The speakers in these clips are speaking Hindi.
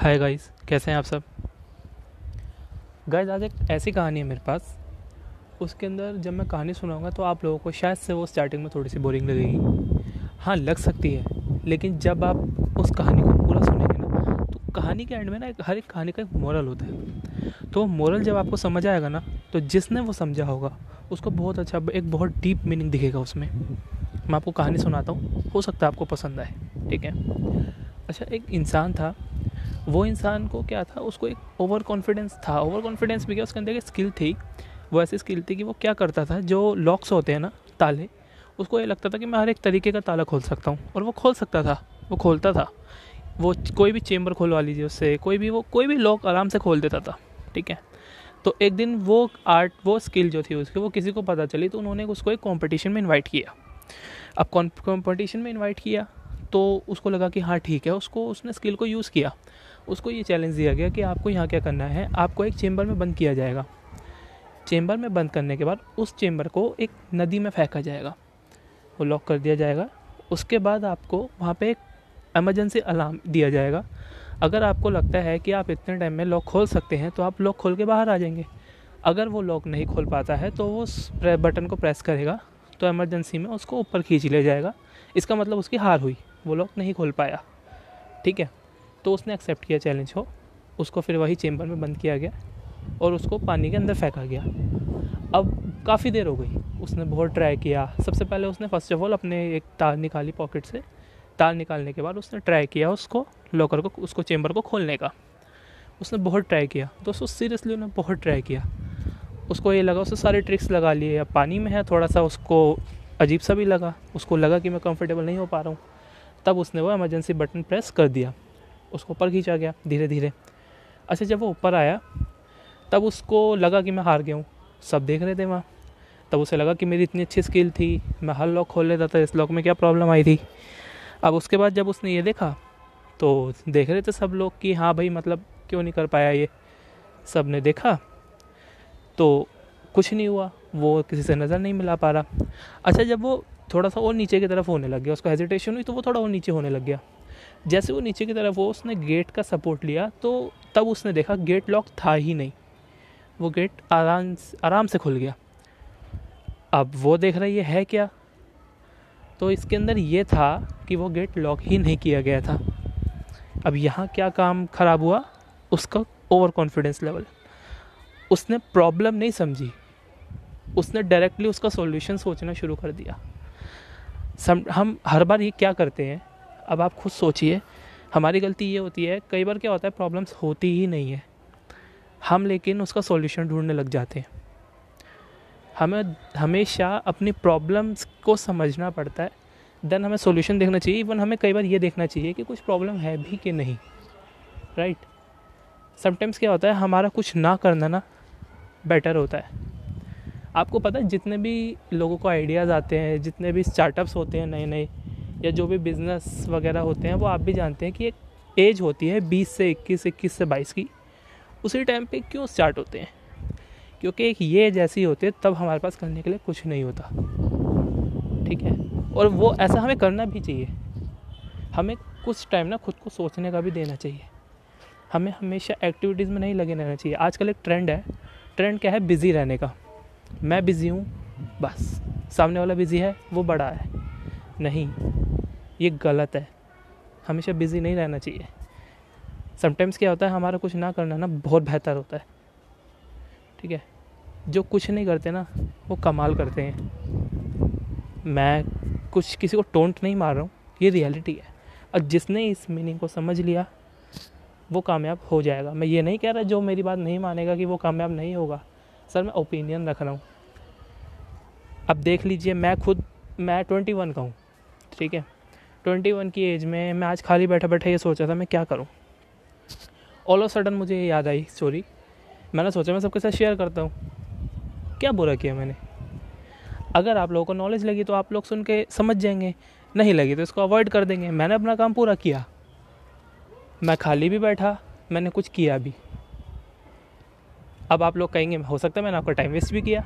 हाय गाइस कैसे हैं आप सब? गाइस आज एक ऐसी कहानी है मेरे पास। उसके अंदर जब मैं कहानी सुनाऊँगा तो आप लोगों को शायद से वो स्टार्टिंग में थोड़ी सी बोरिंग लगेगी। हाँ लग सकती है, लेकिन जब आप उस कहानी को पूरा सुनेंगे ना तो कहानी के एंड में ना हर एक कहानी का एक मोरल होता है। तो मोरल जब आपको समझ आएगा ना तो जिसने वो समझा होगा, उसको बहुत अच्छा एक बहुत डीप मीनिंग दिखेगा उसमें। मैं आपको कहानी सुनाता हूँ, हो सकता है आपको पसंद आए, ठीक है? अच्छा एक इंसान था वो इंसान को क्या था, उसको एक ओवर कॉन्फिडेंस था। ओवर कॉन्फिडेंस भी क्या, उसके अंदर एक स्किल थी। वो ऐसी स्किल थी कि वो क्या करता था, जो लॉक्स होते हैं ना, ताले, उसको ये लगता था कि मैं हर एक तरीके का ताला खोल सकता हूँ, और वो खोल सकता था, वो खोलता था। वो कोई भी चेम्बर खोलवा लीजिए उससे, कोई भी वो, कोई भी लॉक आराम से खोल देता था, ठीक है? तो एक दिन वो आर्ट वो स्किल जो थी उसकी, वो किसी को पता चली तो उन्होंने उसको एक कॉम्पिटिशन में इन्वाइट किया। अब कॉम्पिटिशन में इन्वाइट किया तो उसको लगा कि हाँ ठीक है, उसको, उसने स्किल को यूज़ किया। उसको ये चैलेंज दिया गया कि आपको यहाँ क्या करना है, आपको एक चेम्बर में बंद किया जाएगा। चेम्बर में बंद करने के बाद उस चेम्बर को एक नदी में फेंका जाएगा। वो लॉक कर दिया जाएगा। उसके बाद आपको वहाँ पे एक एमरजेंसी अलार्म दिया जाएगा। अगर आपको लगता है कि आप इतने टाइम में लॉक खोल सकते हैं तो आप लॉक खोल के बाहर आ जाएँगे। अगर वो लॉक नहीं खोल पाता है तो वो बटन को प्रेस करेगा तो एमरजेंसी में उसको ऊपर खींच लिया जाएगा। इसका मतलब उसकी हार हुई। वो लॉक नहीं खोल पाया। ठीक है? तो उसने एक्सेप्ट किया चैलेंज को। उसको फिर वही चेम्बर में बंद किया गया और उसको पानी के अंदर फेंका गया। अब काफ़ी देर हो गई। उसने बहुत ट्राई किया। सबसे पहले उसने फ़र्स्ट ऑफ़ ऑल अपने एक तार निकाली पॉकेट से। तार निकालने के बाद उसने ट्राई किया उसको लॉकर को, उसको चेम्बर को खोलने का। उसने बहुत ट्राई किया। दोस्तों सीरियसली उन्होंने बहुत ट्राई किया। उसको ये लगा, उसने सारे ट्रिक्स लगा लिए। अब पानी में है, थोड़ा सा उसको अजीब सा भी लगा। उसको लगा कि मैं कंफर्टेबल नहीं हो पा रहा हूँ। तब उसने वो इमरजेंसी बटन प्रेस कर दिया। उसको ऊपर खींचा गया धीरे धीरे अच्छा जब वो ऊपर आया, तब उसको लगा कि मैं हार गया हूँ। सब देख रहे थे वहाँ। तब उसे लगा कि मेरी इतनी अच्छी स्किल थी, मैं हर लॉक खोल लेता था, इस लॉक में क्या प्रॉब्लम आई थी। अब उसके बाद जब उसने ये देखा तो देख रहे थे सब लोग कि हाँ भाई मतलब क्यों नहीं कर पाया ये? सबने देखा तो कुछ नहीं हुआ, वो किसी से नज़र नहीं मिला पा रहा। अच्छा जब वो थोड़ा सा और नीचे की तरफ़ होने लग गया, उसको हेजिटेशन हुई तो वो थोड़ा और नीचे होने लग गया। जैसे वो नीचे की तरफ़ वो उसने गेट का सपोर्ट लिया तो तब उसने देखा गेट लॉक था ही नहीं। वो गेट आराम आराम से खुल गया। अब वो देख रहा ये है क्या? तो इसके अंदर ये था कि वो गेट लॉक ही नहीं किया गया था। अब यहाँ क्या काम खराब हुआ? उसका ओवर कॉन्फिडेंस लेवल उसने प्रॉब्लम नहीं समझी। उसने डायरेक्टली उसका सॉल्यूशन सोचना शुरू कर दिया। सम, हम हर बार ये क्या करते हैं? अब आप खुद सोचिए। हमारी गलती ये होती है, कई बार क्या होता है प्रॉब्लम्स होती ही नहीं है। हम लेकिन उसका सॉल्यूशन ढूँढने लग जाते हैं। हमें, हमेशा अपनी प्रॉब्लम्स को समझना पड़ता है। देन हमें सॉल्यूशन देखना चाहिए। इवन हमें कई बार ये देखना चाहिए कि कुछ प्रॉब्लम है भी कि नहीं। Right right? समटाइम्स क्या होता है, हमारा कुछ ना करना ना बेटर होता है। आपको पता है, जितने भी लोगों को आइडियाज़ आते हैं, जितने भी स्टार्टअप्स होते हैं नए नए या जो भी बिज़नेस वगैरह होते हैं, वो आप भी जानते हैं कि एक एज होती है बीस से इक्कीस इक्कीस से बाईस की। उसी टाइम पे क्यों स्टार्ट होते हैं? क्योंकि एक ये एज ऐसी होती है, तब हमारे पास करने के लिए कुछ नहीं होता। ठीक है? और वो ऐसा हमें करना भी चाहिए। हमें कुछ टाइम ना खुद को सोचने का भी देना चाहिए। हमें हमेशा एक्टिविटीज़ में नहीं लगे रहना चाहिए। आजकल एक ट्रेंड है ट्रेंड क्या है? बिज़ी रहने का। मैं बिज़ी हूँ, बस। सामने वाला बिज़ी है, वो बड़ा है। नहीं, ये गलत है। हमेशा बिज़ी नहीं रहना चाहिए। समटाइम्स क्या होता है, हमारा कुछ ना करना ना बहुत बेहतर होता है। ठीक है? जो कुछ नहीं करते ना, वो कमाल करते हैं। मैं कुछ किसी को टोंट नहीं मार रहा हूँ, ये रियलिटी है। और जिसने इस मीनिंग को समझ लिया वो कामयाब हो जाएगा। मैं ये नहीं कह रहा जो मेरी बात नहीं मानेगा कि वो कामयाब नहीं होगा। सर, मैं ओपिनियन रख रहा हूँ। अब देख लीजिए, मैं खुद, मैं ट्वेंटी वन का हूँ, ठीक है? ट्वेंटी वन की एज में मैं आज खाली बैठा बैठा ये सोचा था, मैं क्या करूँ? ऑल ऑफ़ सडन मुझे याद आई स्टोरी मैंने सोचा, मैं सबके साथ शेयर करता हूँ। क्या बुरा किया मैंने? अगर आप लोगों को नॉलेज लगी तो आप लोग सुन के समझ जाएँगे, नहीं लगी तो इसको अवॉइड कर देंगे। मैंने अपना काम पूरा किया। मैं खाली भी बैठा, मैंने कुछ किया भी। अब आप लोग कहेंगे, हो सकता है मैंने आपका टाइम वेस्ट भी किया।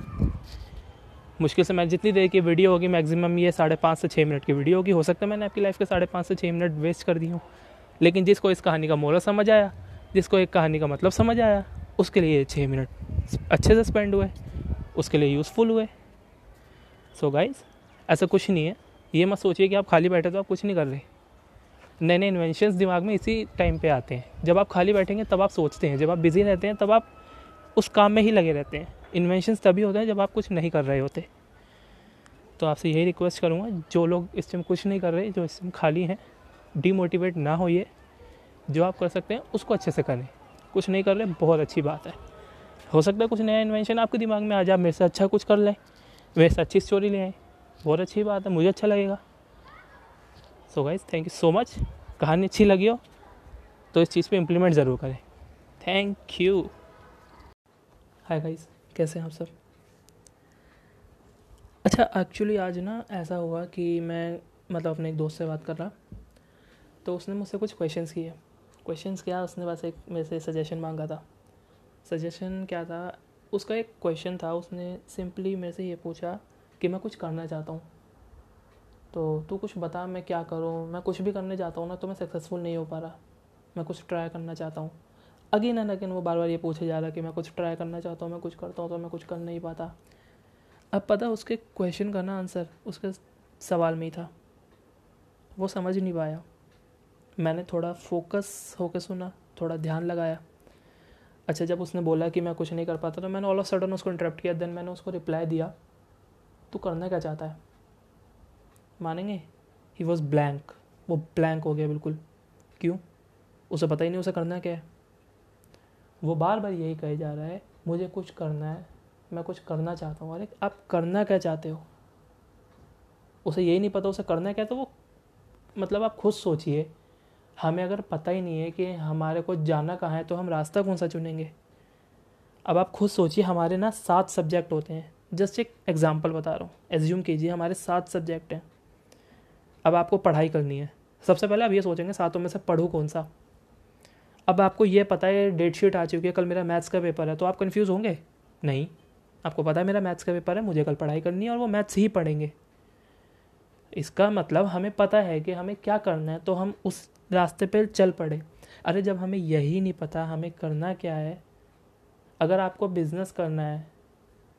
मुश्किल से मैं जितनी देर की वीडियो होगी मैक्सिमम ये साढ़े पाँच से छः मिनट की वीडियो होगी, हो सकता है मैंने आपकी लाइफ के साढ़े पाँच से छः मिनट वेस्ट कर दी हूँ। लेकिन जिसको इस कहानी का मोरल समझ आया, जिसको एक कहानी का मतलब समझ आया, उसके लिए छः मिनट अच्छे से स्पेंड हुए, उसके लिए यूज़फुल हुए। सो so गाइज़ ऐसा कुछ नहीं है। ये मत सोचिए कि आप खाली बैठे तो आप कुछ नहीं कर रहे। नए नए इन्वेंशंस दिमाग में इसी टाइम पे आते हैं। जब आप खाली बैठेंगे, तब आप सोचते हैं। जब आप बिज़ी रहते हैं, तब आप उस काम में ही लगे रहते हैं। इन्वेंशंस तभी होते हैं जब आप कुछ नहीं कर रहे होते। तो आपसे यही रिक्वेस्ट करूँगा, जो लोग इस टाइम कुछ नहीं कर रहे, जो इस टाइम खाली हैं डीमोटिवेट ना होइए। जो आप कर सकते हैं, उसको अच्छे से करें। कुछ नहीं कर रहे, बहुत अच्छी बात है। हो सकता है कुछ नया इन्वेंशन आपके दिमाग में आ जाए मेरे से अच्छा कुछ कर लें, मेरे से अच्छी स्टोरी ले आए। बहुत अच्छी बात है, मुझे अच्छा लगेगा। So guys thank you so much कहानी अच्छी लगी हो तो इस चीज़ पे इम्प्लीमेंट ज़रूर करें। थैंक यू हाय गाइज़ कैसे हैं आप सब? अच्छा एक्चुअली आज ना ऐसा हुआ कि मैं मतलब अपने एक दोस्त से बात कर रहा तो उसने मुझसे कुछ क्वेश्चंस किए। क्वेश्चंस क्या, उसने बस एक मेरे से सजेशन मांगा था। सजेशन क्या था, उसका एक क्वेश्चन था, उसने सिंपली मेरे से ये पूछा कि मैं कुछ करना चाहता हूँ। तो तू कुछ बता, मैं क्या करूँ? मैं कुछ भी करने चाहता हूँ ना तो मैं सक्सेसफुल नहीं हो पा रहा। मैं कुछ ट्राई करना चाहता हूँ। अगेन एंड अगेन वो बार बार ये पूछे जा रहा कि मैं कुछ ट्राई करना चाहता हूँ, मैं कुछ करता हूँ तो मैं कुछ कर नहीं पाता। अब पता उसके क्वेश्चन का ना आंसर उसके सवाल में ही था। वो समझ नहीं पाया। मैंने थोड़ा फोकस होकर सुना, थोड़ा ध्यान लगाया। अच्छा जब उसने बोला कि मैं कुछ नहीं कर पाता तो मैंने ऑल ऑफ़ सडन उसको इंटरप्ट किया देन मैंने उसको रिप्लाई दिया। तू करना क्या चाहता है? मानेंगे? ही वॉज़ ब्लैंक वो ब्लैंक हो गया बिल्कुल। क्यों? उसे पता ही नहीं उसे करना क्या है। वो बार बार यही कहे जा रहा है, मुझे कुछ करना है, मैं कुछ करना चाहता हूँ। अरे, आप करना क्या चाहते हो? उसे यही नहीं पता उसे करना क्या तो वो मतलब आप खुद सोचिए। हमें अगर पता ही नहीं है कि हमारे को जाना कहाँ है तो हम रास्ता कौन सा चुनेंगे? अब आप खुद सोचिए, हमारे ना सात सब्जेक्ट होते हैं। जस्ट एक एग्ज़ाम्पल बता रहा हूँ। एज्यूम कीजिए, हमारे सात सब्जेक्ट हैं। अब आपको पढ़ाई करनी है। सबसे पहले आप ये सोचेंगे, सातों में से पढ़ूँ कौन सा? अब आपको ये पता है डेट शीट आ चुकी है, कल मेरा मैथ्स का पेपर है तो आप कन्फ्यूज़ होंगे? नहीं। आपको पता है मेरा मैथ्स का पेपर है, मुझे कल पढ़ाई करनी है और वो मैथ्स ही पढ़ेंगे। इसका मतलब हमें पता है कि हमें क्या करना है तो हम उस रास्ते पर चल पड़े। अरे, जब हमें यही नहीं पता, हमें करना क्या है? अगर आपको बिज़नेस करना है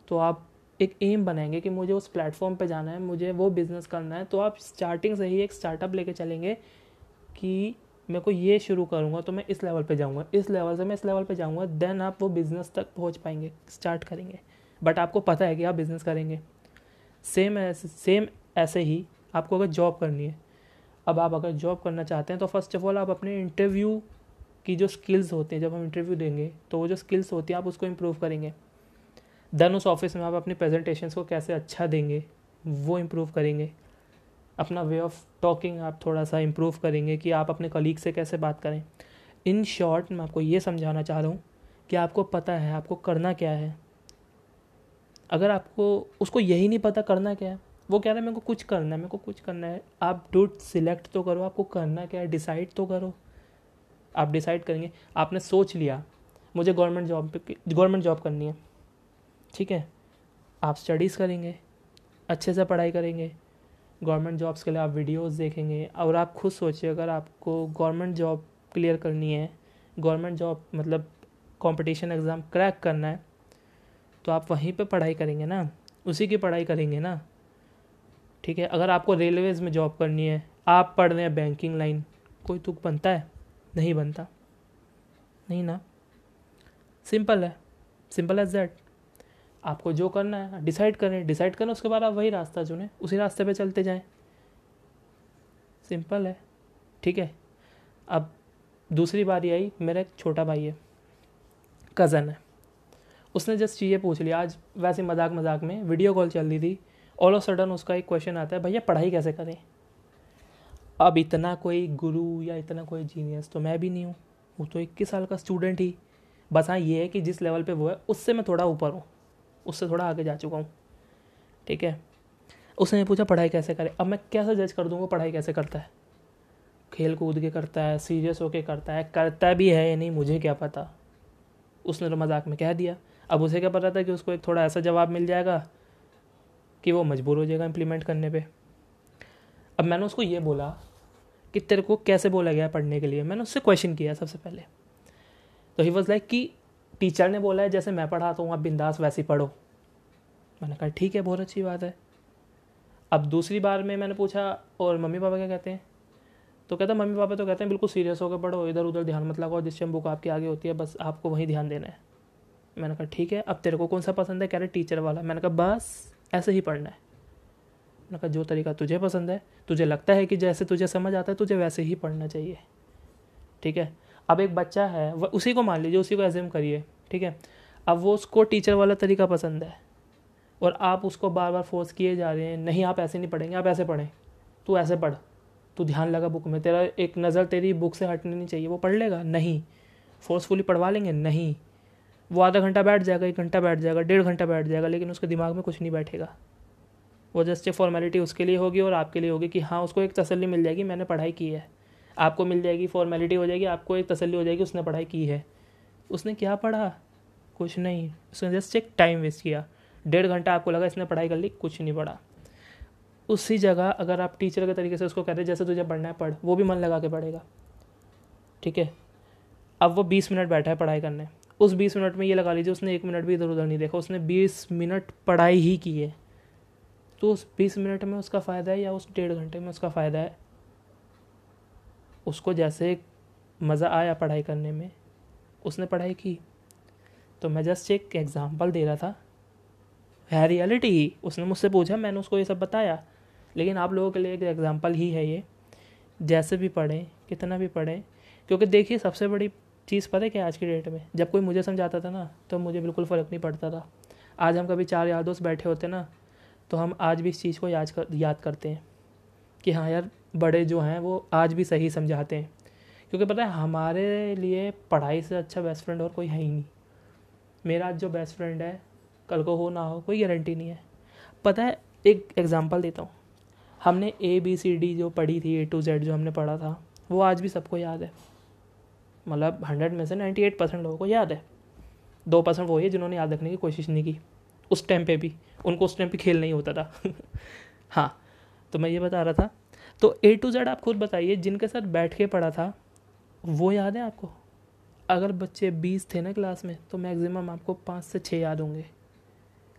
तो आप एक एम बनाएँगे कि मुझे उस प्लेटफॉर्म पे जाना है, मुझे वो बिज़नेस करना है तो आप स्टार्टिंग से ही एक स्टार्टअप लेके चलेंगे कि मेरे को ये शुरू करूँगा तो मैं इस लेवल पे जाऊँगा। इस लेवल से मैं इस लेवल पे जाऊँगा देन आप वो बिज़नेस तक पहुँच पाएँगे स्टार्ट करेंगे। बट आपको पता है कि आप बिज़नेस करेंगे। सेम ऐसे सेम ऐसे ही आपको अगर जॉब करनी है। अब आप अगर जॉब करना चाहते हैं तो फ़र्स्ट ऑफ़ ऑल आप अपने इंटरव्यू की जो स्किल्स होते हैं, जब हम इंटरव्यू देंगे तो वो जो स्किल्स होती हैं आप उसको इम्प्रूव करेंगे। देन उस ऑफ़िस में आप अपनी प्रेजेंटेशंस को कैसे अच्छा देंगे, वो इम्प्रूव करेंगे। अपना वे ऑफ़ टॉकिंग आप थोड़ा सा इम्प्रूव करेंगे कि आप अपने कलीग से कैसे बात करें। इन शॉर्ट मैं आपको ये समझाना चाह रहा हूँ कि आपको पता है आपको करना क्या है। अगर आपको, उसको यही नहीं पता करना क्या है, वो कह रहा है, मेरे को कुछ करना है, मेरे को कुछ करना है। आप डूट सिलेक्ट तो करो, आपको करना क्या है डिसाइड तो करो। आप डिसाइड करेंगे। आपने सोच लिया, मुझे गवर्नमेंट जॉब गवर्नमेंट जॉब करनी है। ठीक है? आप स्टडीज़ करेंगे, अच्छे से पढ़ाई करेंगे गवर्नमेंट जॉब्स के लिए आप वीडियोस देखेंगे और आप खुद सोचिए, अगर आपको गवर्नमेंट जॉब क्लियर करनी है गवर्नमेंट जॉब मतलब कंपटीशन एग्ज़ाम क्रैक करना है तो आप वहीं पे पढ़ाई करेंगे ना, उसी की पढ़ाई करेंगे ना, ठीक है? अगर आपको रेलवेज़ में जॉब करनी है, आप पढ़ रहे हैं बैंकिंग लाइन कोई तुक बनता है? नहीं बनता। नहीं ना? सिंपल है। सिंपल एज दैट आपको जो करना है डिसाइड करें डिसाइड करें, उसके बाद आप वही रास्ता चुनें, उसी रास्ते पे चलते जाएँ। सिंपल है। ठीक है। अब दूसरी बारी आई, मेरा एक छोटा भाई है कज़न है। उसने जस्ट चीज़ें पूछ लिया आज वैसे मज़ाक मज़ाक में वीडियो कॉल चल रही थी। ऑल ऑफ़ सडन उसका एक क्वेश्चन आता है, भैया, पढ़ाई कैसे करें? अब इतना कोई गुरु या इतना कोई जीनियस तो मैं भी नहीं हूँ। वो तो इक्कीस साल का स्टूडेंट ही। बस हाँ ये है कि जिस लेवल पे वो है, उससे मैं थोड़ा ऊपर हूँ। उससे थोड़ा आगे जा चुका हूँ। ठीक है? उसने पूछा, पढ़ाई कैसे करे? अब मैं कैसे जज कर दूँगा पढ़ाई कैसे करता है? खेल कूद के करता है सीरियस होके करता है, करता भी है या नहीं, मुझे क्या पता? उसने तो मज़ाक में कह दिया। अब उसे क्या पता था कि उसको एक थोड़ा ऐसा जवाब मिल जाएगा कि वो मजबूर हो जाएगा इम्प्लीमेंट करने पे? अब मैंने उसको ये बोला कि तेरे को कैसे बोला गया पढ़ने के लिए? मैंने उससे क्वेश्चन किया सबसे पहले। तो ही वॉज़ लाइक कि टीचर ने बोला है, जैसे मैं पढ़ाता हूँ, आप बिंदास वैसे ही पढ़ो। मैंने कहा, ठीक है, बहुत अच्छी बात है। अब दूसरी बार में मैंने पूछा, और मम्मी पापा क्या कहते हैं? तो कहता, मम्मी पापा तो कहते हैं, बिल्कुल सीरियस होकर पढ़ो, इधर उधर ध्यान मत लगाओ, जिस टाइम बुक आपके आगे होती है, बस आपको वहीं ध्यान देना है। मैंने कहा, ठीक है, अब तेरे को कौन सा पसंद है? कह रहे, टीचर वाला। मैंने कहा, बस, ऐसे ही पढ़ना है। मैंने कहा, जो तरीका तुझे पसंद है, तुझे लगता है कि जैसे तुझे समझ आता है, तुझे वैसे ही पढ़ना चाहिए। ठीक है? अब एक बच्चा है, वह उसी को मान लीजिए, उसी को एज्यूम करिए, ठीक है? अब वो उसको टीचर वाला तरीका पसंद है और आप उसको बार बार फोर्स किए जा रहे हैं, नहीं, आप ऐसे नहीं पढ़ेंगे, आप ऐसे पढ़ें। तू ऐसे पढ़, तू ध्यान लगा बुक में, तेरा एक नज़र तेरी बुक से हटनी नहीं चाहिए, वो पढ़ लेगा, नहीं। फोर्सफुली पढ़वा लेंगे, नहीं। वो आधा घंटा बैठ जाएगा, एक घंटा बैठ जाएगा, डेढ़ घंटा बैठ जाएगा, लेकिन उसके दिमाग में कुछ नहीं बैठेगा। वो जस्ट फॉर्मेलिटी उसके लिए होगी और आपके लिए होगी कि हाँ उसको एक तसल्ली मिल जाएगी, मैंने पढ़ाई की है। आपको मिल जाएगी फॉर्मेलिटी हो जाएगी, आपको एक तसल्ली हो जाएगी, उसने पढ़ाई की है। उसने क्या पढ़ा? कुछ नहीं। उसने जस्ट एक टाइम वेस्ट किया। डेढ़ घंटा आपको लगा इसने पढ़ाई कर ली, कुछ नहीं पढ़ा। उसी जगह अगर आप टीचर के तरीके से उसको कहते जैसे तुझे पढ़ना है, पढ़। वो भी मन लगा के पढ़ेगा। ठीक है? अब वो बीस मिनट बैठा है पढ़ाई करने। उस बीस मिनट में ये लगा लीजिए, उसने एक मिनट भी इधर उधर नहीं देखा। उसने बीस मिनट पढ़ाई ही की है। तो उस बीस मिनट में उसका फ़ायदा है या उस डेढ़ घंटे में उसका फ़ायदा है? उसको जैसे मज़ा आया पढ़ाई करने में, उसने पढ़ाई की। तो मैं जस्ट एक एग्ज़ाम्पल दे रहा था। है रियलिटी उसने मुझसे पूछा, मैंने उसको ये सब बताया। लेकिन आप लोगों के लिए एक एग्ज़ाम्पल ही है ये। जैसे भी पढ़ें, कितना भी पढ़ें। क्योंकि देखिए, सबसे बड़ी चीज़ पता है क्या आज की डेट में? जब कोई मुझे समझाता था ना तो मुझे बिल्कुल फ़र्क नहीं पड़ता था। आज हम कभी चार यार दोस्त बैठे होते ना तो हम आज भी इस चीज़ को याद कर, याद करते हैं कि हाँ यार बड़े जो हैं, वो आज भी सही समझाते हैं। क्योंकि पता है, हमारे लिए पढ़ाई से अच्छा बेस्ट फ्रेंड और कोई है ही नहीं। मेरा आज जो बेस्ट फ्रेंड है, कल को हो ना हो, कोई गारंटी नहीं है। पता है, एक एग्ज़ाम्पल देता हूँ। हमने ए बी सी डी जो पढ़ी थी ए टू जेड जो हमने पढ़ा था, वो आज भी सबको याद है। मतलब हंड्रेड में से नाइन्टी एट परसेंट लोगों को याद है। दो परसेंट वो है जिन्होंने याद रखने की कोशिश नहीं की। उस टाइम पे भी। उनको उस टाइम पे खेल नहीं होता था। हाँ तो मैं ये बता रहा था तो ए टू जेड आप खुद बताइए, जिनके साथ बैठ के पढ़ा था, वो याद है आपको? अगर बच्चे बीस थे ना क्लास में तो मैक्सिमम आपको पाँच से छः याद होंगे।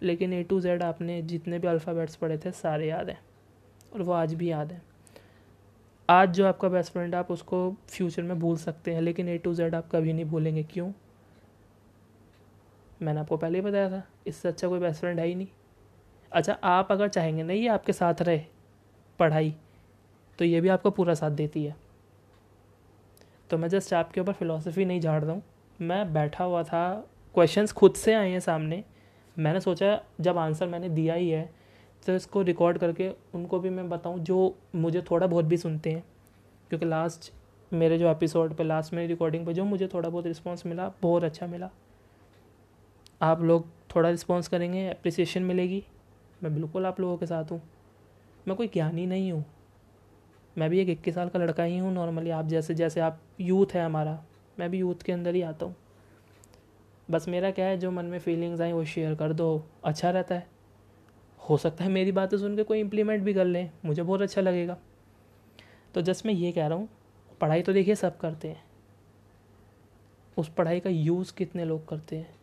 लेकिन ए टू जेड आपने जितने भी अल्फ़ाबेट्स पढ़े थे, सारे याद हैं। और वो आज भी याद हैं। आज जो आपका बेस्ट फ्रेंड आप उसको फ्यूचर में भूल सकते हैं, लेकिन ए टू जेड आप कभी नहीं भूलेंगे। क्यों? मैंने आपको पहले ही बताया था, इससे अच्छा कोई बेस्ट फ्रेंड है ही नहीं। अच्छा आप अगर चाहेंगे नहीं ये आपके साथ रहे, पढ़ाई तो ये भी आपको पूरा साथ देती है। तो मैं जस्ट आपके ऊपर फिलोसफी नहीं झाड़ रहा हूँ। मैं बैठा हुआ था क्वेश्चंस खुद से आए हैं सामने। मैंने सोचा जब आंसर मैंने दिया ही है तो इसको रिकॉर्ड करके उनको भी मैं बताऊँ जो मुझे थोड़ा बहुत भी सुनते हैं। क्योंकि लास्ट मेरे जो एपिसोड पे लास्ट मेरी रिकॉर्डिंग पे जो मुझे थोड़ा बहुत रिस्पांस मिला, बहुत अच्छा मिला। आप लोग थोड़ा रिस्पांस करेंगे अप्रिसिएशन मिलेगी। मैं बिल्कुल आप लोगों के साथ हूँ। मैं कोई ज्ञानी नहीं हूँ। मैं भी एक इक्कीस साल का लड़का ही हूँ नॉर्मली आप जैसे जैसे आप यूथ है हमारा, मैं भी यूथ के अंदर ही आता हूँ। बस मेरा क्या है, जो मन में फीलिंग्स आई वो शेयर कर दो। अच्छा रहता है। हो सकता है मेरी बातें सुन के कोई इम्प्लीमेंट भी कर लें। मुझे बहुत अच्छा लगेगा। तो जस्ट मैं ये कह रहा हूँ, पढ़ाई तो देखिए सब करते हैं। उस पढ़ाई का यूज़ कितने लोग करते हैं?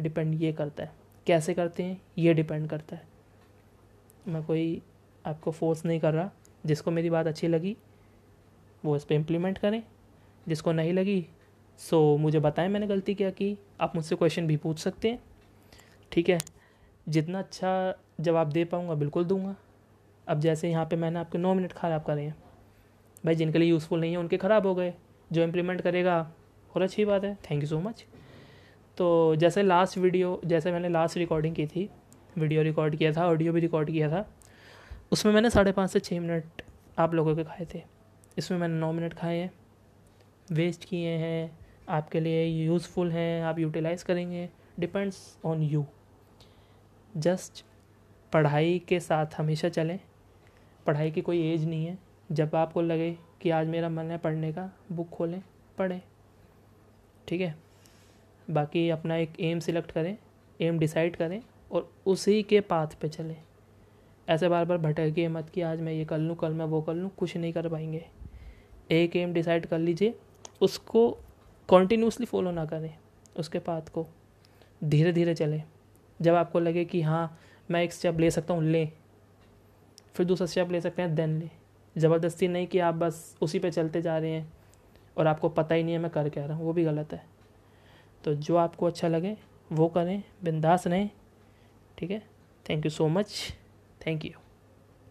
डिपेंड ये करता है। कैसे करते हैं? ये डिपेंड करता है। मैं कोई आपको फोर्स नहीं कर रहा। जिसको मेरी बात अच्छी लगी, वो इस पर इम्प्लीमेंट करें। जिसको नहीं लगी सो मुझे बताएँ मैंने गलती क्या की, आप मुझसे क्वेश्चन भी पूछ सकते हैं। ठीक है? जितना अच्छा जवाब दे पाऊँगा, बिल्कुल दूँगा। अब जैसे यहाँ पे मैंने आपके नौ मिनट ख़राब करे हैं। भाई, जिनके लिए यूज़फुल नहीं है, उनके ख़राब हो गए। जो इम्प्लीमेंट करेगा, और अच्छी बात है। थैंक यू सो मच तो जैसे लास्ट वीडियो जैसे मैंने लास्ट रिकॉर्डिंग की थी वीडियो रिकॉर्ड किया था ऑडियो भी रिकॉर्ड किया था उसमें मैंने साढ़े पाँच से छः मिनट आप लोगों के खाए थे। इसमें मैंने नौ मिनट खाए हैं। वेस्ट किए हैं। आपके लिए यूज़फुल हैं। आप यूटिलाइज़ करेंगे। Depends on you. जस्ट पढ़ाई के साथ हमेशा चलें। पढ़ाई की कोई एज नहीं है। जब आपको लगे कि आज मेरा मन है पढ़ने का, बुक खोलें, पढ़ें। ठीक है? बाकी अपना एक एम सिलेक्ट करें, एम डिसाइड करें और उसी के पाथ पे चलें। ऐसे बार बार भटकिए मत कि आज मैं ये कर लूँ, कल मैं वो कर लूँ, कुछ नहीं कर पाएँगे। एक एम डिसाइड कर लीजिए, उसको कॉन्टीन्यूसली फॉलो ना करें, उसके पाथ को। धीरे धीरे चलें। जब आपको लगे कि हाँ मैं एक स्टेप ले सकता हूँ, ले। फिर दूसरा स्टेप ले सकते हैं देन ले। ज़बरदस्ती नहीं कि आप बस उसी पे चलते जा रहे हैं और आपको पता ही नहीं है मैं कर क्या रहा हूँ, वो भी गलत है। तो जो आपको अच्छा लगे, वो करें, बिंदास रहें, ठीक है? Thank you so much thank you